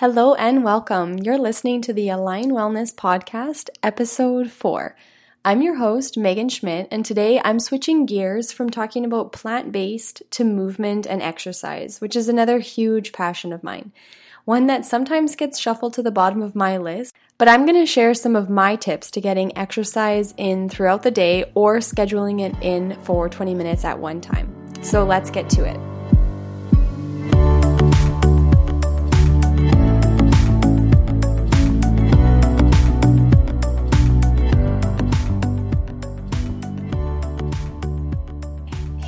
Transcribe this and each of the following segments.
Hello and welcome. You're listening to the Align Wellness Podcast, episode four. I'm your host, Megan Schmidt, and today I'm switching gears from talking about plant based to movement and exercise, which is another huge passion of mine. One that sometimes gets shuffled to the bottom of my list, but I'm going to share some of my tips to getting exercise in throughout the day or scheduling it in for 20 minutes at one time. So let's get to it.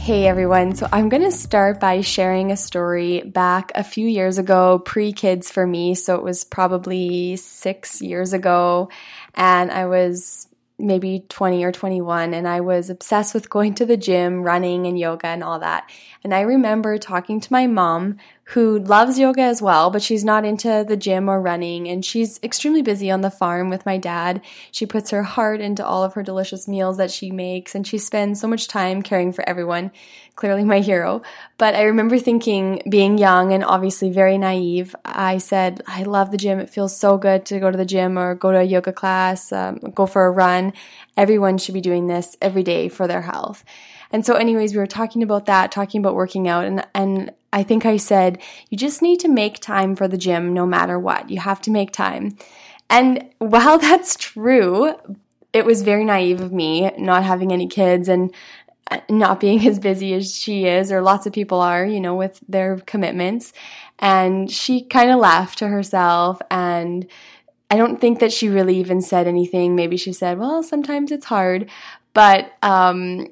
Hey everyone, so I'm going to start by sharing a story back a few years ago, pre kids for me. So it was probably six years ago, and I was maybe 20 or 21, and I was obsessed with going to the gym, running, and yoga, and all that. And I remember talking to my mom, who loves yoga as well, but she's not into the gym or running. And she's extremely busy on the farm with my dad. She puts her heart into all of her delicious meals that she makes, and she spends so much time caring for everyone. Clearly, my hero. But I remember thinking, being young and obviously very naive, I said, I love the gym. It feels so good to go to the gym or go to a yoga class, um, go for a run. Everyone should be doing this every day for their health. And so, anyways, we were talking about that, talking about working out, and and I think I said you just need to make time for the gym no matter what. You have to make time. And while that's true, it was very naive of me not having any kids and uh, not being as busy as she is, or lots of people are, you know, with their commitments. And she kind of laughed to herself and I don't think that she really even said anything. Maybe she said, well, sometimes it's hard. But um,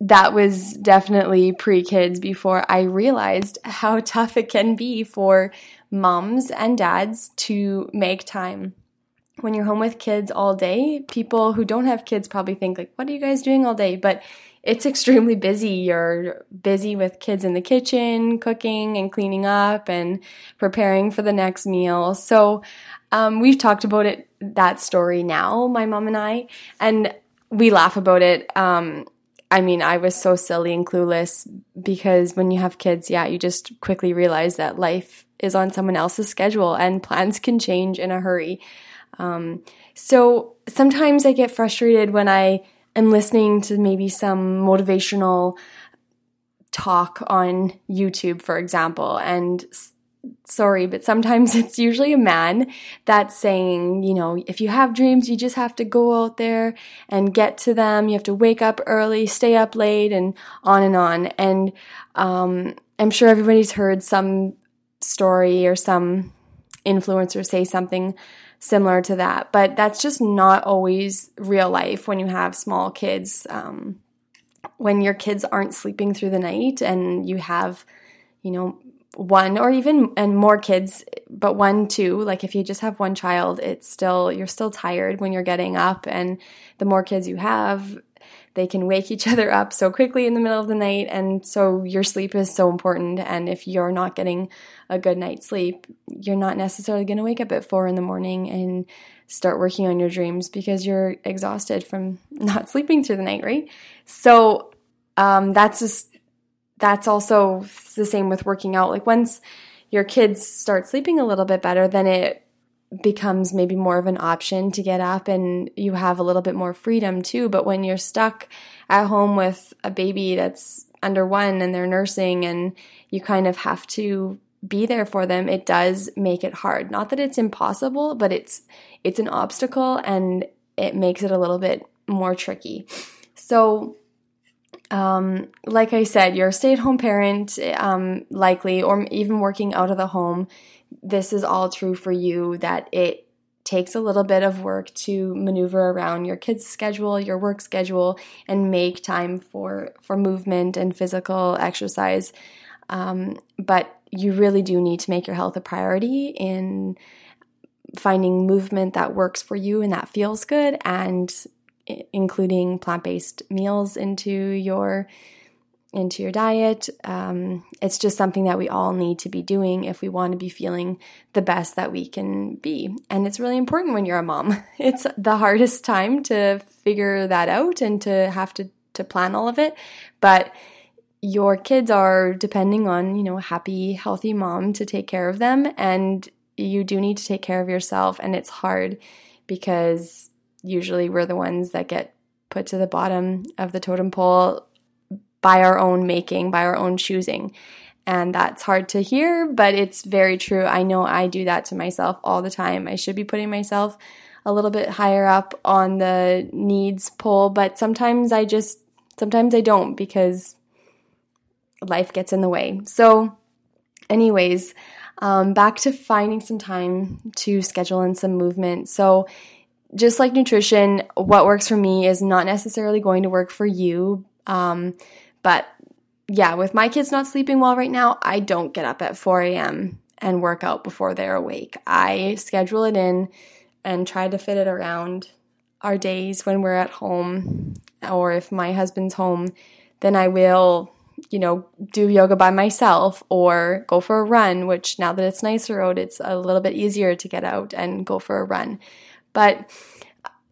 that was definitely pre kids before I realized how tough it can be for moms and dads to make time. When you're home with kids all day, people who don't have kids probably think like, "What are you guys doing all day?" But it's extremely busy. You're busy with kids in the kitchen, cooking and cleaning up and preparing for the next meal. So, um, we've talked about it, that story now, my mom and I, and we laugh about it. Um, I mean, I was so silly and clueless because when you have kids, yeah, you just quickly realize that life is on someone else's schedule and plans can change in a hurry. Um, so sometimes I get frustrated when I am listening to maybe some motivational talk on YouTube, for example, and sorry, but sometimes it's usually a man that's saying, you know, if you have dreams, you just have to go out there and get to them. You have to wake up early, stay up late, and on and on. And um, I'm sure everybody's heard some story or some influencer say something similar to that, but that's just not always real life when you have small kids. Um, when your kids aren't sleeping through the night and you have, you know, one or even and more kids but one two. Like if you just have one child it's still you're still tired when you're getting up and the more kids you have they can wake each other up so quickly in the middle of the night and so your sleep is so important and if you're not getting a good night's sleep you're not necessarily going to wake up at 4 in the morning and start working on your dreams because you're exhausted from not sleeping through the night right? So um, that's just that's also the same with working out. Like once your kids start sleeping a little bit better, then it becomes maybe more of an option to get up and you have a little bit more freedom too. But when you're stuck at home with a baby that's under one and they're nursing and you kind of have to be there for them, it does make it hard. Not that it's impossible, but it's it's an obstacle and it makes it a little bit more tricky. So um, like I said, you're a stay at home parent, um, likely, or even working out of the home. This is all true for you that it takes a little bit of work to maneuver around your kids' schedule, your work schedule, and make time for, for movement and physical exercise. Um, but you really do need to make your health a priority in finding movement that works for you and that feels good and including plant-based meals into your into your diet. Um, it's just something that we all need to be doing if we want to be feeling the best that we can be. And it's really important when you're a mom. It's the hardest time to figure that out and to have to to plan all of it, but your kids are depending on, you know, a happy, healthy mom to take care of them and you do need to take care of yourself, and it's hard because usually we're the ones that get put to the bottom of the totem pole by our own making, by our own choosing. And that's hard to hear, but it's very true. I know I do that to myself all the time. I should be putting myself a little bit higher up on the needs pole, but sometimes I just, sometimes I don't because life gets in the way. So, anyways, um, back to finding some time to schedule in some movement. So, just like nutrition, what works for me is not necessarily going to work for you. Um, but yeah, with my kids not sleeping well right now, I don't get up at 4 a.m. and work out before they're awake. I schedule it in and try to fit it around our days when we're at home, or if my husband's home, then I will, you know, do yoga by myself or go for a run, which now that it's nicer out, it's a little bit easier to get out and go for a run. But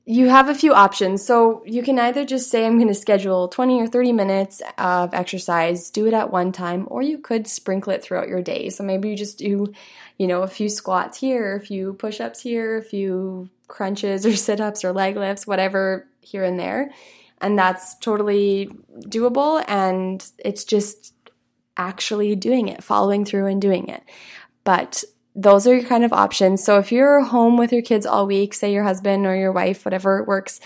you have a few options. So you can either just say, I'm going to schedule 20 or 30 minutes of exercise, do it at one time, or you could sprinkle it throughout your day. So maybe you just do, you know, a few squats here, a few push ups here, a few crunches or sit ups or leg lifts, whatever here and there. And that's totally doable. And it's just actually doing it, following through and doing it. But those are your kind of options. So if you're home with your kids all week, say your husband or your wife, whatever works,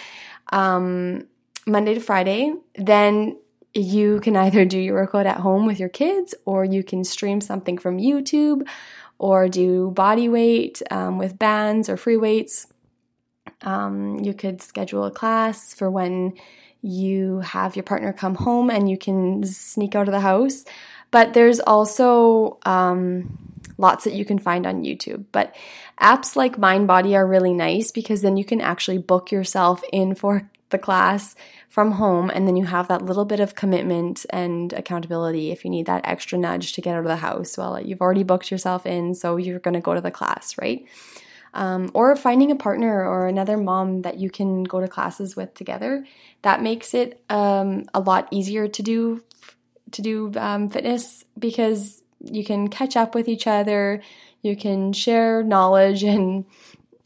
um, Monday to Friday, then you can either do your workout at home with your kids or you can stream something from YouTube or do body weight um, with bands or free weights. Um, you could schedule a class for when you have your partner come home and you can sneak out of the house. But there's also um, lots that you can find on YouTube. But apps like MindBody are really nice because then you can actually book yourself in for the class from home and then you have that little bit of commitment and accountability if you need that extra nudge to get out of the house. Well, you've already booked yourself in, so you're going to go to the class, right? Um, or finding a partner or another mom that you can go to classes with together. That makes it um, a lot easier to do to do um, fitness because you can catch up with each other, you can share knowledge and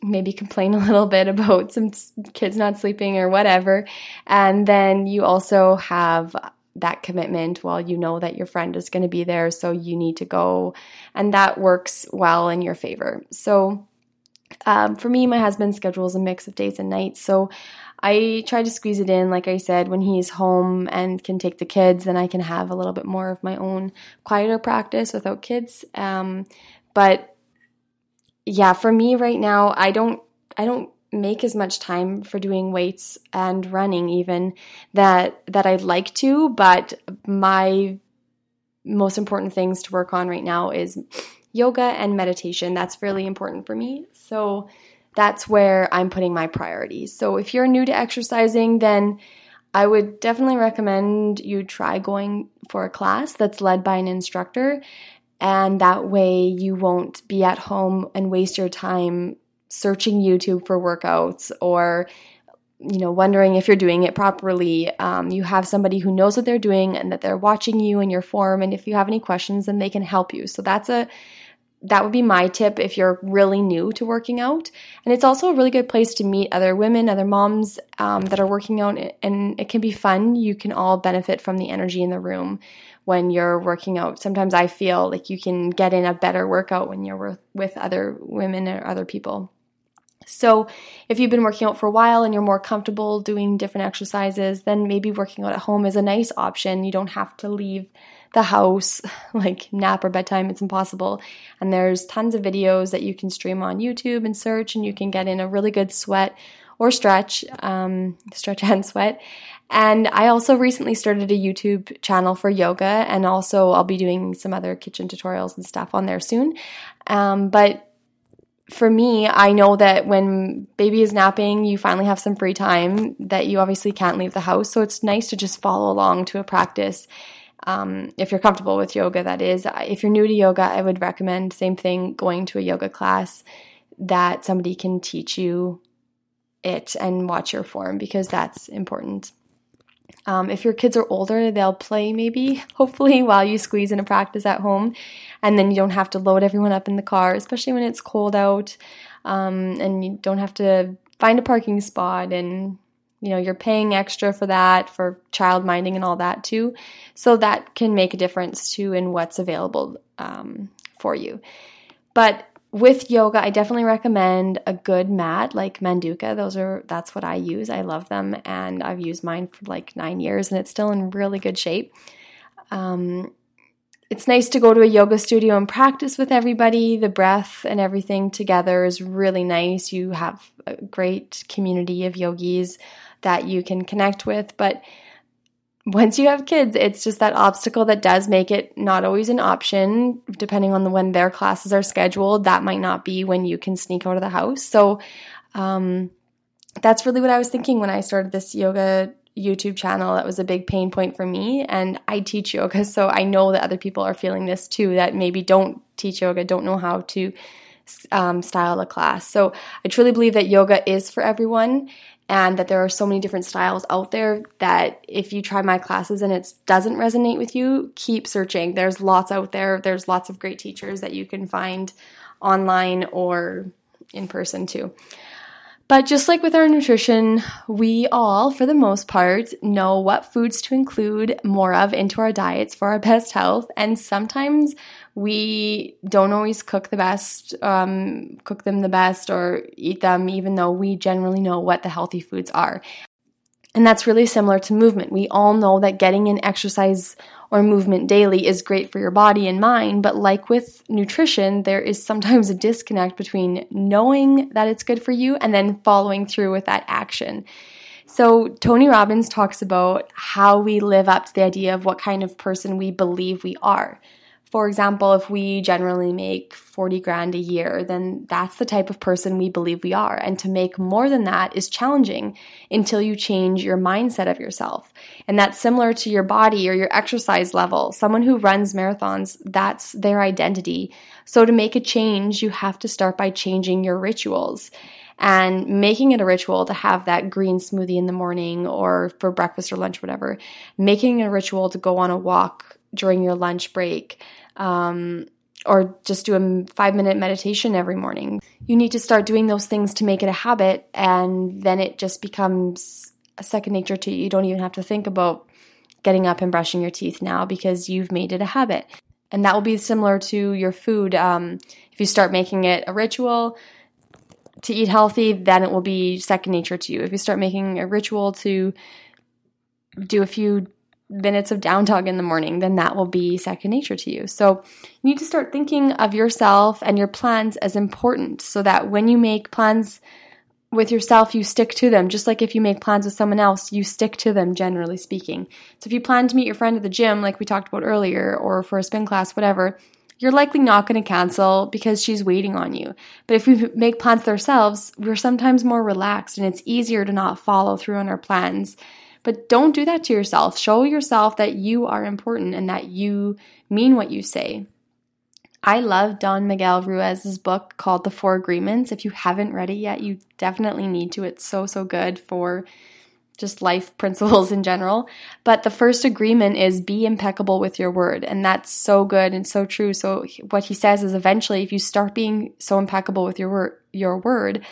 maybe complain a little bit about some kids not sleeping or whatever. And then you also have that commitment well you know that your friend is going to be there so you need to go. And that works well in your favor. So um, for me my husband's schedule is a mix of days and nights. So I try to squeeze it in, like I said, when he's home and can take the kids, then I can have a little bit more of my own quieter practice without kids. Um, but yeah, for me right now, I don't, I don't make as much time for doing weights and running even that that I'd like to, but my most important things to work on right now is yoga and meditation. That's really important for me. So that's where I'm putting my priorities. So if you're new to exercising, then I would definitely recommend you try going for a class that's led by an instructor. And that way you won't be at home and waste your time searching YouTube for workouts or you know wondering if you're doing it properly um, you have somebody who knows what they're doing and that they're watching you and your form and if you have any questions then they can help you so that's a that would be my tip if you're really new to working out. And it's also a really good place to meet other women, other moms um, that are working out, and it can be fun. You can all benefit from the energy in the room when you're working out. Sometimes I feel like you can get in a better workout when you're with, with other women or other people. So, if you've been working out for a while and you're more comfortable doing different exercises, then maybe working out at home is a nice option. You don't have to leave the house, like nap or bedtime, it's impossible. And there's tons of videos that you can stream on YouTube and search, and you can get in a really good sweat or stretch, um, stretch and sweat. And I also recently started a YouTube channel for yoga, and also I'll be doing some other kitchen tutorials and stuff on there soon. Um, but for me, I know that when baby is napping, you finally have some free time that you obviously can't leave the house. So it's nice to just follow along to a practice um, if you're comfortable with yoga, that is. If you're new to yoga, I would recommend same thing going to a yoga class that somebody can teach you it and watch your form because that's important. Um, if your kids are older, they'll play maybe, hopefully, while you squeeze in a practice at home. And then you don't have to load everyone up in the car, especially when it's cold out. Um, and you don't have to find a parking spot and you know you're paying extra for that for child minding and all that too. So that can make a difference too in what's available um, for you. But with yoga i definitely recommend a good mat like manduka. Those are that's what i use. I love them and i've used mine for like nine years and it's still in really good shape. Um, it's nice to go to a yoga studio and practice with everybody. The breath and everything together is really nice. You have a great community of yogis that you can connect with. But once you have kids, it's just that obstacle that does make it not always an option, depending on the, when their classes are scheduled. That might not be when you can sneak out of the house. So, um, that's really what I was thinking when I started this yoga YouTube channel. That was a big pain point for me. And I teach yoga, so I know that other people are feeling this too, that maybe don't teach yoga, don't know how to um, style a class. So I truly believe that yoga is for everyone and that there are so many different styles out there that if you try my classes and it doesn't resonate with you, keep searching. There's lots out there. There's lots of great teachers that you can find online or in person too. But just like with our nutrition, we all, for the most part, know what foods to include more of into our diets for our best health. And sometimes we don't always cook the best, um, cook them the best, or eat them, even though we generally know what the healthy foods are. And that's really similar to movement. We all know that getting in exercise or movement daily is great for your body and mind, but like with nutrition, there is sometimes a disconnect between knowing that it's good for you and then following through with that action. So, Tony Robbins talks about how we live up to the idea of what kind of person we believe we are. For example, if we generally make 40 grand a year, then that's the type of person we believe we are. And to make more than that is challenging until you change your mindset of yourself. And that's similar to your body or your exercise level. Someone who runs marathons, that's their identity. So to make a change, you have to start by changing your rituals and making it a ritual to have that green smoothie in the morning or for breakfast or lunch, whatever. Making a ritual to go on a walk during your lunch break um, or just do a five minute meditation every morning. You need to start doing those things to make it a habit, and then it just becomes a second nature to you. You don't even have to think about getting up and brushing your teeth now because you've made it a habit. And that will be similar to your food. Um, if you start making it a ritual to eat healthy, then it will be second nature to you. If you start making a ritual to do a few minutes of down dog in the morning, then that will be second nature to you. So you need to start thinking of yourself and your plans as important so that when you make plans with yourself, you stick to them. Just like if you make plans with someone else, you stick to them, generally speaking. So if you plan to meet your friend at the gym, like we talked about earlier, or for a spin class, whatever, you're likely not going to cancel because she's waiting on you. But if we make plans ourselves, we're sometimes more relaxed and it's easier to not follow through on our plans but don't do that to yourself. Show yourself that you are important and that you mean what you say. I love Don Miguel Ruiz's book called The Four Agreements. If you haven't read it yet, you definitely need to. It's so, so good for just life principles in general. But the first agreement is be impeccable with your word. And that's so good and so true. So what he says is eventually if you start being so impeccable with your word, your word,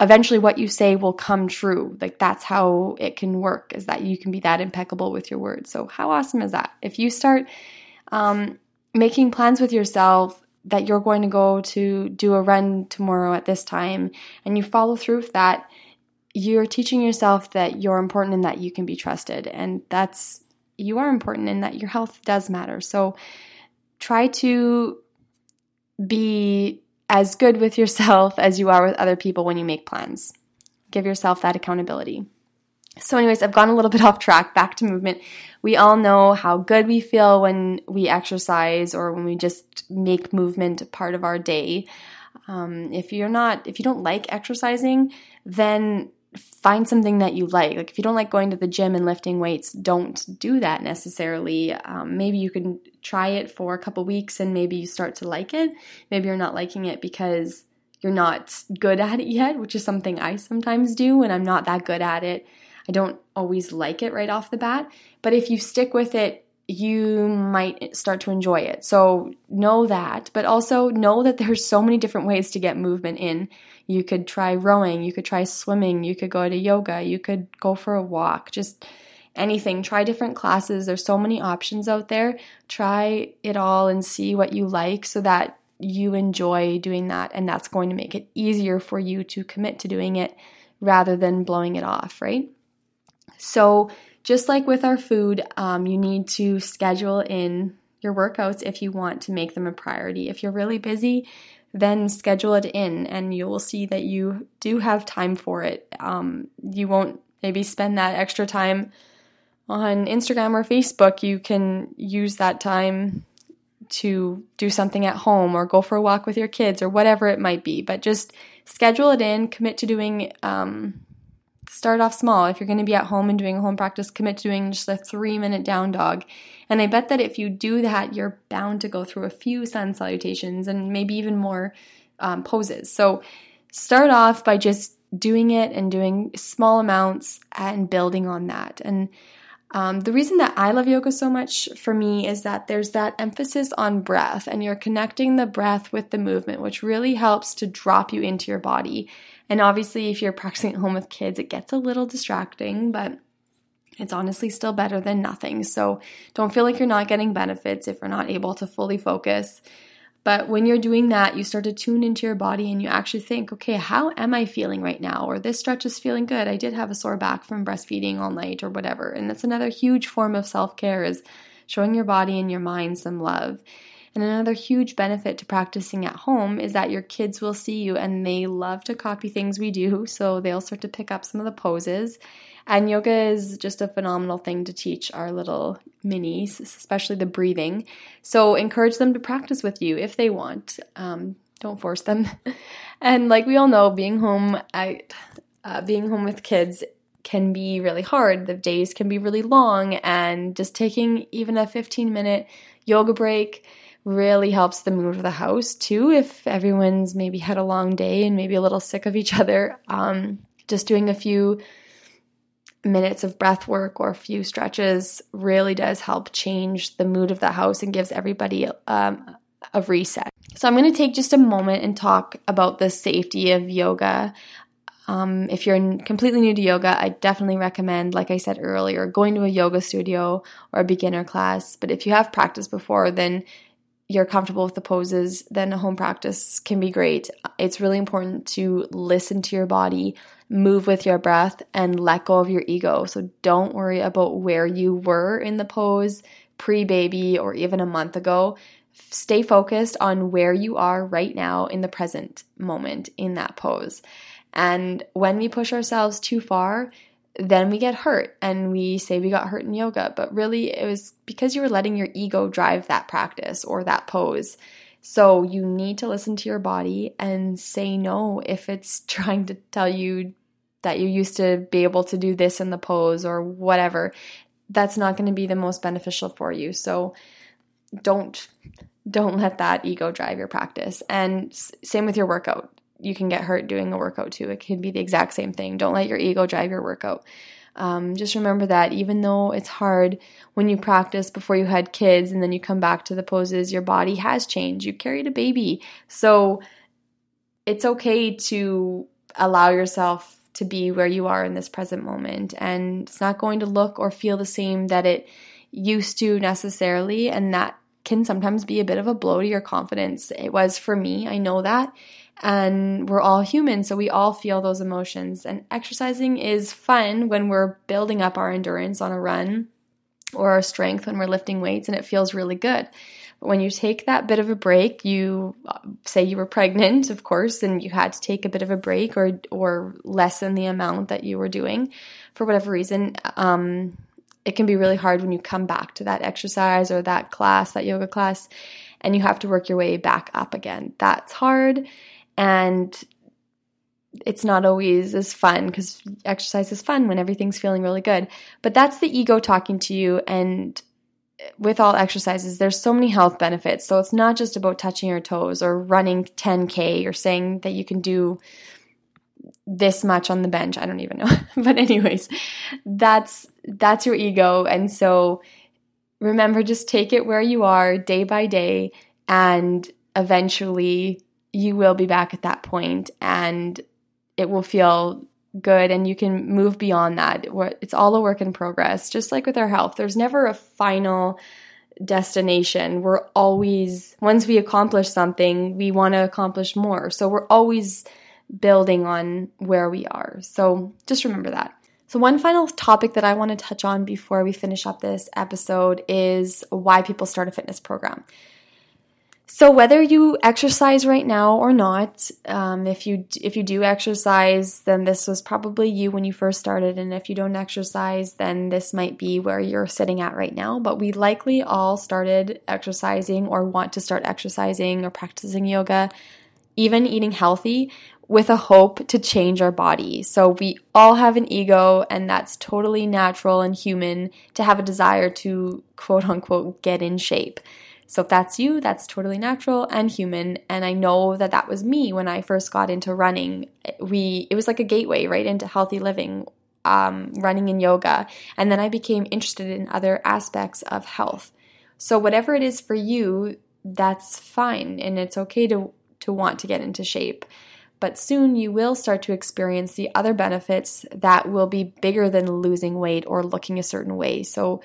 eventually what you say will come true. Like that's how it can work is that you can be that impeccable with your words. So how awesome is that? If you start um, making plans with yourself that you're going to go to do a run tomorrow at this time and you follow through with that, you're teaching yourself that you're important and that you can be trusted. And that's, you are important and that your health does matter. So try to be as good with yourself as you are with other people when you make plans. Give yourself that accountability. So, anyways, I've gone a little bit off track, back to movement. We all know how good we feel when we exercise or when we just make movement part of our day. Um, if you're not, if you don't like exercising, then find something that you like. Like if you don't like going to the gym and lifting weights, don't do that necessarily. Um, maybe you can try it for a couple weeks and maybe you start to like it. Maybe you're not liking it because you're not good at it yet, which is something I sometimes do when I'm not that good at it. I don't always like it right off the bat, but if you stick with it, you might start to enjoy it. So know that, but also know that there's so many different ways to get movement in. You could try rowing, you could try swimming, you could go to yoga, you could go for a walk, just anything. Try different classes. There's so many options out there. Try it all and see what you like so that you enjoy doing that and that's going to make it easier for you to commit to doing it rather than blowing it off, right? So, just like with our food, um, you need to schedule in your workouts if you want to make them a priority. If you're really busy, then schedule it in and you will see that you do have time for it. Um, you won't maybe spend that extra time on Instagram or Facebook. You can use that time to do something at home or go for a walk with your kids or whatever it might be. But just schedule it in, commit to doing, um, start off small. If you're going to be at home and doing a home practice, commit to doing just a three minute down dog. And I bet that if you do that, you're bound to go through a few sun salutations and maybe even more um, poses. So start off by just doing it and doing small amounts and building on that. And um, the reason that I love yoga so much for me is that there's that emphasis on breath, and you're connecting the breath with the movement, which really helps to drop you into your body. And obviously, if you're practicing at home with kids, it gets a little distracting, but it's honestly still better than nothing. So don't feel like you're not getting benefits if you're not able to fully focus. But when you're doing that, you start to tune into your body and you actually think, okay, how am I feeling right now? Or this stretch is feeling good. I did have a sore back from breastfeeding all night or whatever. And that's another huge form of self care is showing your body and your mind some love. And another huge benefit to practicing at home is that your kids will see you and they love to copy things we do. So they'll start to pick up some of the poses and yoga is just a phenomenal thing to teach our little minis, especially the breathing. So encourage them to practice with you if they want. Um, don't force them. and like we all know, being home at uh, being home with kids can be really hard. The days can be really long, and just taking even a 15 minute yoga break really helps the mood of the house too. If everyone's maybe had a long day and maybe a little sick of each other, um, just doing a few minutes of breath work or a few stretches really does help change the mood of the house and gives everybody um, a reset. So, I'm going to take just a moment and talk about the safety of yoga. Um, if you're completely new to yoga, I definitely recommend, like I said earlier, going to a yoga studio or a beginner class. But if you have practiced before, then you're comfortable with the poses, then a home practice can be great. It's really important to listen to your body, move with your breath, and let go of your ego. So don't worry about where you were in the pose pre baby or even a month ago. Stay focused on where you are right now in the present moment in that pose. And when we push ourselves too far, then we get hurt and we say we got hurt in yoga, but really it was because you were letting your ego drive that practice or that pose. So you need to listen to your body and say no if it's trying to tell you that you used to be able to do this in the pose or whatever. That's not going to be the most beneficial for you. So don't don't let that ego drive your practice. And same with your workout you can get hurt doing a workout too. It can be the exact same thing. Don't let your ego drive your workout. Um, just remember that even though it's hard when you practice before you had kids and then you come back to the poses, your body has changed. You carried a baby. So it's okay to allow yourself to be where you are in this present moment. And it's not going to look or feel the same that it used to necessarily. And that can sometimes be a bit of a blow to your confidence. It was for me. I know that and we're all human, so we all feel those emotions. And exercising is fun when we're building up our endurance on a run or our strength when we're lifting weights, and it feels really good. But when you take that bit of a break, you uh, say you were pregnant, of course, and you had to take a bit of a break or or lessen the amount that you were doing for whatever reason. Um, it can be really hard when you come back to that exercise or that class, that yoga class, and you have to work your way back up again. That's hard and it's not always as fun because exercise is fun when everything's feeling really good. But that's the ego talking to you. And with all exercises, there's so many health benefits. So it's not just about touching your toes or running 10K or saying that you can do this much on the bench. I don't even know. but anyways, that's that's your ego and so remember just take it where you are day by day and eventually you will be back at that point and it will feel good and you can move beyond that. It's all a work in progress, just like with our health. There's never a final destination. We're always, once we accomplish something, we want to accomplish more. So we're always building on where we are. So just remember that. So, one final topic that I want to touch on before we finish up this episode is why people start a fitness program. So whether you exercise right now or not, um, if you if you do exercise, then this was probably you when you first started, and if you don't exercise, then this might be where you're sitting at right now. But we likely all started exercising or want to start exercising or practicing yoga, even eating healthy, with a hope to change our body. So we all have an ego, and that's totally natural and human to have a desire to quote unquote get in shape. So if that's you, that's totally natural and human. And I know that that was me when I first got into running. We it was like a gateway right into healthy living, um, running and yoga, and then I became interested in other aspects of health. So whatever it is for you, that's fine, and it's okay to to want to get into shape. But soon you will start to experience the other benefits that will be bigger than losing weight or looking a certain way. So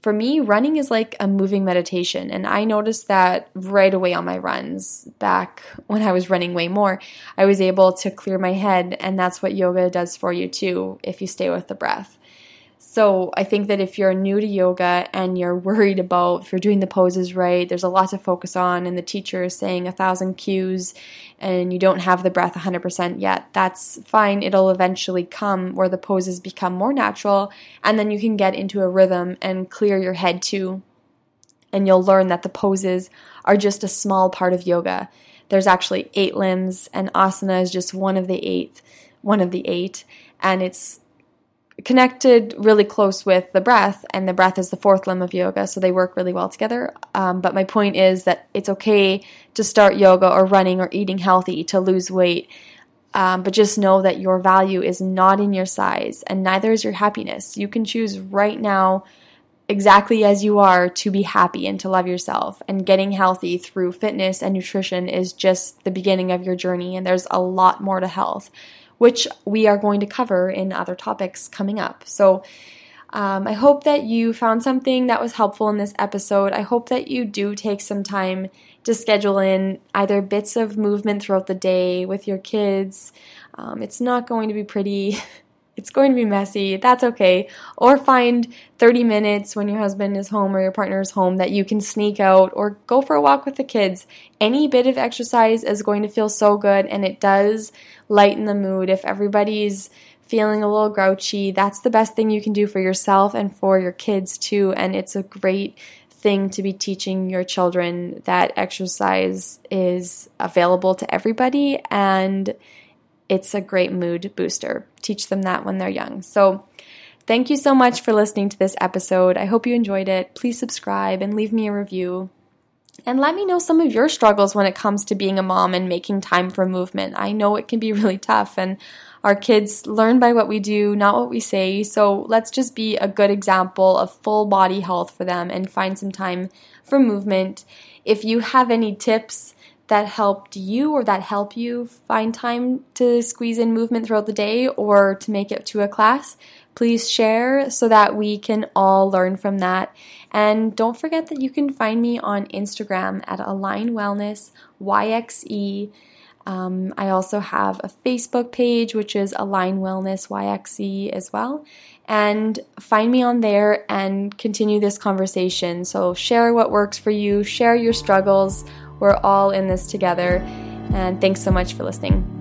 for me, running is like a moving meditation. And I noticed that right away on my runs back when I was running way more. I was able to clear my head. And that's what yoga does for you too, if you stay with the breath. So I think that if you're new to yoga and you're worried about if you're doing the poses right, there's a lot to focus on, and the teacher is saying a thousand cues, and you don't have the breath 100% yet, that's fine. It'll eventually come where the poses become more natural, and then you can get into a rhythm and clear your head too. And you'll learn that the poses are just a small part of yoga. There's actually eight limbs, and asana is just one of the eight, one of the eight, and it's connected really close with the breath, and the breath is the fourth limb of yoga, so they work really well together. Um, but my point is that it's okay to start yoga or running or eating healthy to lose weight. Um, but just know that your value is not in your size, and neither is your happiness. You can choose right now, exactly as you are, to be happy and to love yourself. And getting healthy through fitness and nutrition is just the beginning of your journey, and there's a lot more to health which we are going to cover in other topics coming up. So, um, I hope that you found something that was helpful in this episode. I hope that you do take some time to schedule in either bits of movement throughout the day with your kids. Um, it's not going to be pretty. It's going to be messy. That's okay. Or find 30 minutes when your husband is home or your partner is home that you can sneak out or go for a walk with the kids. Any bit of exercise is going to feel so good and it does lighten the mood. If everybody's feeling a little grouchy, that's the best thing you can do for yourself and for your kids too. And it's a great thing to be teaching your children that exercise is available to everybody and it's a great mood booster. Teach them that when they're young. So, thank you so much for listening to this episode. I hope you enjoyed it. Please subscribe and leave me a review. And let me know some of your struggles when it comes to being a mom and making time for movement. I know it can be really tough, and our kids learn by what we do, not what we say. So let's just be a good example of full body health for them and find some time for movement. If you have any tips, that helped you or that help you find time to squeeze in movement throughout the day or to make it to a class, please share so that we can all learn from that. And don't forget that you can find me on Instagram at Align Wellness YXE. Um, I also have a Facebook page, which is Align Wellness YXE as well. And find me on there and continue this conversation. So share what works for you, share your struggles we're all in this together. And thanks so much for listening.